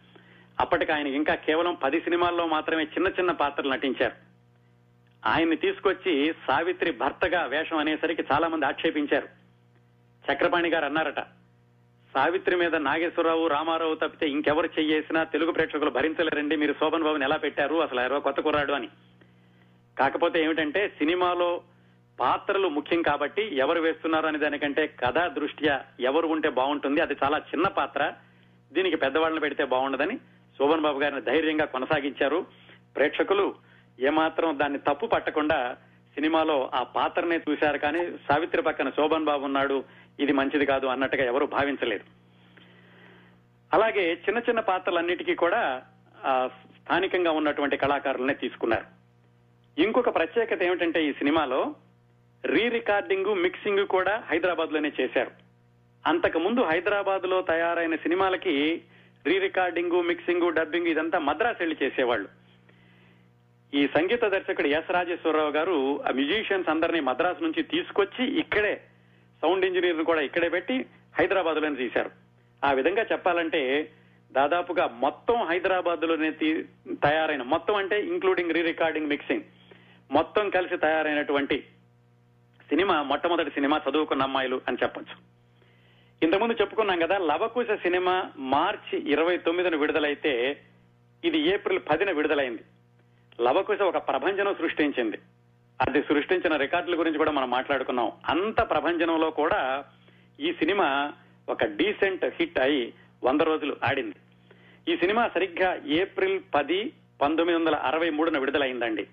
అప్పటికి ఆయన ఇంకా కేవలం పది సినిమాల్లో మాత్రమే చిన్న చిన్న పాత్రలు నటించారు. ఆయన్ని తీసుకొచ్చి సావిత్రి భర్తగా వేషం అనేసరికి చాలా మంది ఆక్షేపించారు. చక్రపాణి గారు అన్నారట. సావిత్రి మీద నాగేశ్వరరావు రామారావు తప్పితే ఇంకెవరు చెయ్యేసినా తెలుగు ప్రేక్షకులు భరించలేరండి. మీరు శోభన్ బాబుని ఎలా పెట్టారు? అసలు ఎవరో కొత్త కుర్రాడు అని. కాకపోతే ఏమిటంటే సినిమాలో పాత్రలు ముఖ్యం కాబట్టి ఎవరు వేస్తున్నారు అనే దానికంటే కథా దృష్ట్యా ఎవరు ఉంటే బాగుంటుంది అది చాలా చిన్న పాత్ర. దీనికి పెద్దవాళ్ళని పెడితే బాగుండదని శోభన్ బాబు గారిని ధైర్యంగా కొనసాగించారు. ప్రేక్షకులు ఏమాత్రం దాన్ని తప్పు పట్టకుండా సినిమాలో ఆ పాత్రనే చూశారు. కానీ సావిత్రి పక్కన శోభన్ బాబు ఉన్నాడు. ఇది మంచిది కాదు అన్నట్టుగా ఎవరు భావించలేదు అలాగే చిన్న చిన్న పాత్రలన్నిటికీ కూడా స్థానికంగా ఉన్నటువంటి కళాకారులనే తీసుకున్నారు. ఇంకొక ప్రత్యేకత ఏమిటంటే ఈ సినిమాలో రీ రికార్డింగ్ మిక్సింగ్ కూడా హైదరాబాద్లోనే చేశారు. అంతకు ముందు హైదరాబాద్లో తయారైన సినిమాలకి రీ రికార్డింగ్ మిక్సింగ్ డబ్బింగ్ ఇదంతా మద్రాసు వెళ్ళి చేసేవాళ్ళు. ఈ సంగీత దర్శకుడు ఎస్ రాజేశ్వరరావు గారు ఆ మ్యూజిషియన్స్ అందరినీ మద్రాసు నుంచి తీసుకొచ్చి ఇక్కడే సౌండ్ ఇంజనీర్ కూడా ఇక్కడే పెట్టి హైదరాబాద్లోనే తీశారు. ఆ విధంగా చెప్పాలంటే దాదాపుగా మొత్తం హైదరాబాద్లోనే తీ- తయారైన మొత్తం అంటే ఇంక్లూడింగ్ రీ రికార్డింగ్ మిక్సింగ్ మొత్తం కలిసి తయారైనటువంటి సినిమా మొట్టమొదటి సినిమా చదువుకున్న అమ్మాయిలు అని చెప్పొచ్చు. ఇంతకుముందు చెప్పుకున్నాం కదా లవకుశ సినిమా మార్చి ఇరవై తొమ్మిదిన విడుదలైతే ఇది ఏప్రిల్ పదిన విడుదలైంది. లవకుశ ఒక ప్రభంజనం సృష్టించింది. అది సృష్టించిన రికార్డుల గురించి కూడా మనం మాట్లాడుకున్నాం. అంత ప్రభంజనంలో కూడా ఈ సినిమా ఒక డీసెంట్ హిట్ అయి వంద రోజులు ఆడింది. ఈ సినిమా సరిగ్గా ఏప్రిల్ పది పంతొమ్మిది వందల అరవై మూడున విడుదలైందండి.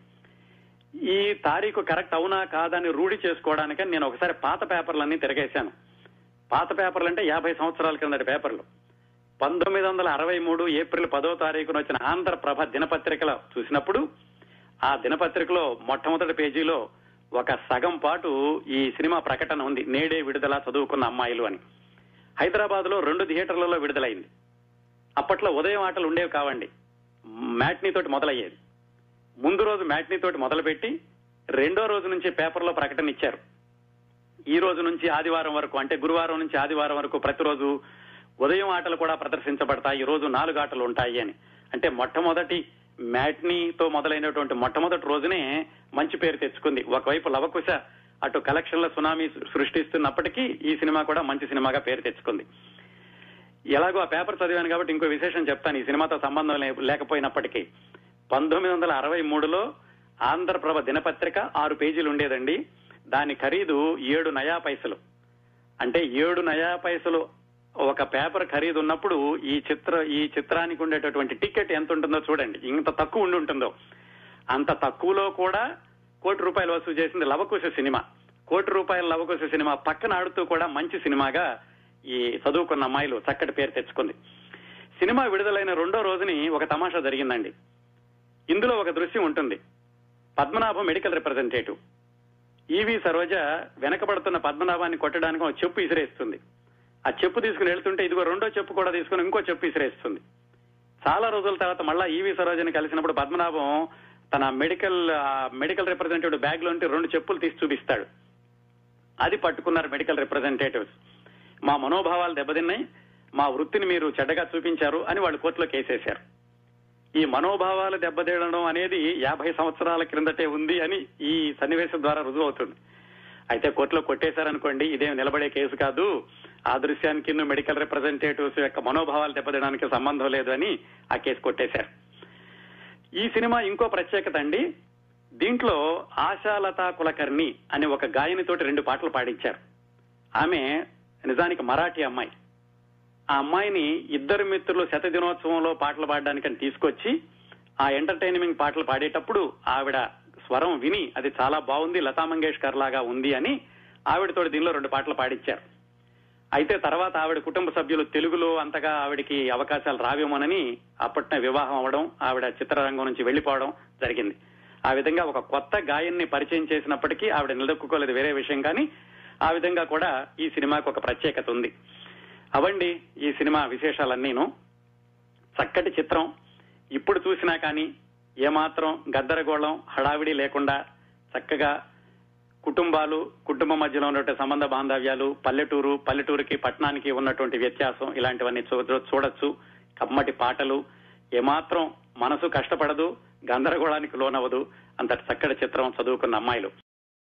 ఈ తారీఖు కరెక్ట్ అవునా కాదని రూఢి చేసుకోవడానికి నేను ఒకసారి పాత పేపర్లన్నీ తిరగేశాను. పాత పేపర్లు అంటే యాభై సంవత్సరాల కిందటి పేపర్లు. పంతొమ్మిది వందల అరవై మూడు ఏప్రిల్ పదో తారీఖున వచ్చిన ఆంధ్రప్రభ దినపత్రికలో చూసినప్పుడు ఆ దినపత్రికలో మొట్టమొదటి పేజీలో ఒక సగం పాటు ఈ సినిమా ప్రకటన ఉంది నేడే విడుదల చదువుకున్న అమ్మాయిలు అని. హైదరాబాద్లో రెండు థియేటర్లలో విడుదలైంది. అప్పట్లో ఉదయం ఆటలు ఉండేవి కావండి. మ్యాట్నీ తోటి మొదలయ్యేది. ముందు రోజు మ్యాట్నీ తోటి మొదలుపెట్టి రెండో రోజు నుంచి పేపర్లో ప్రకటన ఇచ్చారు. ఈ రోజు నుంచి ఆదివారం వరకు అంటే గురువారం నుంచి ఆదివారం వరకు ప్రతిరోజు ఉదయం ఆటలు కూడా ప్రదర్శించబడతాయి. ఈ రోజు నాలుగు ఆటలు ఉంటాయి అని. అంటే మొట్టమొదటి మ్యాట్నీతో మొదలైనటువంటి మొట్టమొదటి రోజునే మంచి పేరు తెచ్చుకుంది. ఒకవైపు లవకుశ అటు కలెక్షన్ల సునామీ సృష్టిస్తున్నప్పటికీ ఈ సినిమా కూడా మంచి సినిమాగా పేరు తెచ్చుకుంది. ఎలాగో ఆ పేపర్ చదివాను కాబట్టి ఇంకో విశేషం చెప్తాను. ఈ సినిమాతో సంబంధం లేకపోయినప్పటికీ పంతొమ్మిది వందల అరవై మూడులో ఆంధ్రప్రభ దినపత్రిక ఆరు పేజీలు ఉండేదండి. దాని ఖరీదు ఏడు నయా పైసలు. అంటే ఏడు నయా పైసలు ఒక పేపర్ ఖరీదు ఉన్నప్పుడు ఈ చిత్ర ఈ చిత్రానికి ఉండేటటువంటి టికెట్ ఎంత ఉంటుందో చూడండి. ఇంత తక్కువ ఉండి ఉంటుందో. అంత తక్కువలో కూడా కోటి రూపాయలు వసూలు చేసింది లవకుశ సినిమా. కోటి రూపాయల లవకుశ సినిమా పక్కన ఆడుతూ కూడా మంచి సినిమాగా ఈ చదువుకున్న అమ్మాయిలు చక్కటి పేరు తెచ్చుకుంది. సినిమా విడుదలైన రెండో రోజుని ఒక తమాషా జరిగిందండి. ఇందులో ఒక దృశ్యం ఉంటుంది. Padmanabham medical representative. ఈవి సరోజ వెనకబడుతున్న పద్మనాభాన్ని కొట్టడానికి ఒక చెప్పు ఇసిరేస్తుంది. ఆ చెప్పు తీసుకుని వెళ్తుంటే ఇదిగో రెండో చెప్పు కూడా తీసుకుని ఇంకో చెప్పు ఇసిరేస్తుంది చాలా రోజుల తర్వాత మళ్ళా ఈవి సరోజని కలిసినప్పుడు పద్మనాభం తన మెడికల్ మెడికల్ రిప్రజెంటేటివ్ బ్యాగ్లో రెండు చెప్పులు తీసి చూపిస్తాడు. అది పట్టుకున్నారు మెడికల్ రిప్రజెంటేటివ్స్. మా మనోభావాలు దెబ్బతిన్నాయి మా వృత్తిని మీరు చెడ్డగా చూపించారు అని వాళ్ళు కోర్టులో కేసేశారు. ఈ మనోభావాలు దెబ్బతీయడం అనేది యాభై సంవత్సరాల క్రిందటే ఉంది అని ఈ సన్నివేశం ద్వారా రుజువు అవుతుంది అయితే కోర్టులో కొట్టేశారనుకోండి ఇదేం నిలబడే కేసు కాదు. ఆ దృశ్యానికి మెడికల్ రిప్రజెంటేటివ్స్ యొక్క మనోభావాలు దెబ్బతినడానికి సంబంధం లేదు అని ఆ కేసు కొట్టేశారు. ఈ సినిమా ఇంకో ప్రత్యేకత అండి. దీంట్లో ఆశాలత కులకర్ణి అనే ఒక గాయనితోటి రెండు పాటలు పాడించారు. ఆమె నిజానికి మరాఠీ అమ్మాయి. ఆ అమ్మాయిని ఇద్దరు మిత్రులు శత దినోత్సవంలో పాటలు పాడడానికని తీసుకొచ్చి ఆ ఎంటర్టైనింగ్ పాటలు పాడేటప్పుడు ఆవిడ స్వరం విని అది చాలా బాగుంది లతా మంగేష్కర్ లాగా ఉంది అని ఆవిడతోటి దీనిలో రెండు పాటలు పాడించారు. అయితే తర్వాత ఆవిడ కుటుంబ సభ్యులు తెలుగులో అంతగా ఆవిడకి అవకాశాలు రావేమోనని అప్పట్నే వివాహం అవడం ఆవిడ చిత్రరంగం నుంచి వెళ్ళిపోవడం జరిగింది. ఆ విధంగా ఒక కొత్త గాయన్ని పరిచయం చేసినప్పటికీ ఆవిడ నిలదొక్కుకోలేదు వేరే విషయం కానీ ఆ విధంగా కూడా ఈ సినిమాకు ఒక ప్రత్యేకత ఉంది. అవండి ఈ సినిమా విశేషాలన్నీను. చక్కటి చిత్రం. ఇప్పుడు చూసినా కానీ ఏమాత్రం గద్దరగోళం హడావిడి లేకుండా చక్కగా కుటుంబాలు కుటుంబం మధ్యలో ఉన్నటువంటి సంబంధ బాంధవ్యాలు పల్లెటూరు పల్లెటూరుకి పట్టణానికి ఉన్నటువంటి వ్యత్యాసం ఇలాంటివన్నీ చూ- చూడొచ్చు. కమ్మటి పాటలు. ఏమాత్రం మనసు కష్టపడదు గందరగోళానికి లోనవదు అంతటి చక్కటి చిత్రం చదువుకున్న అమ్మాయిలు.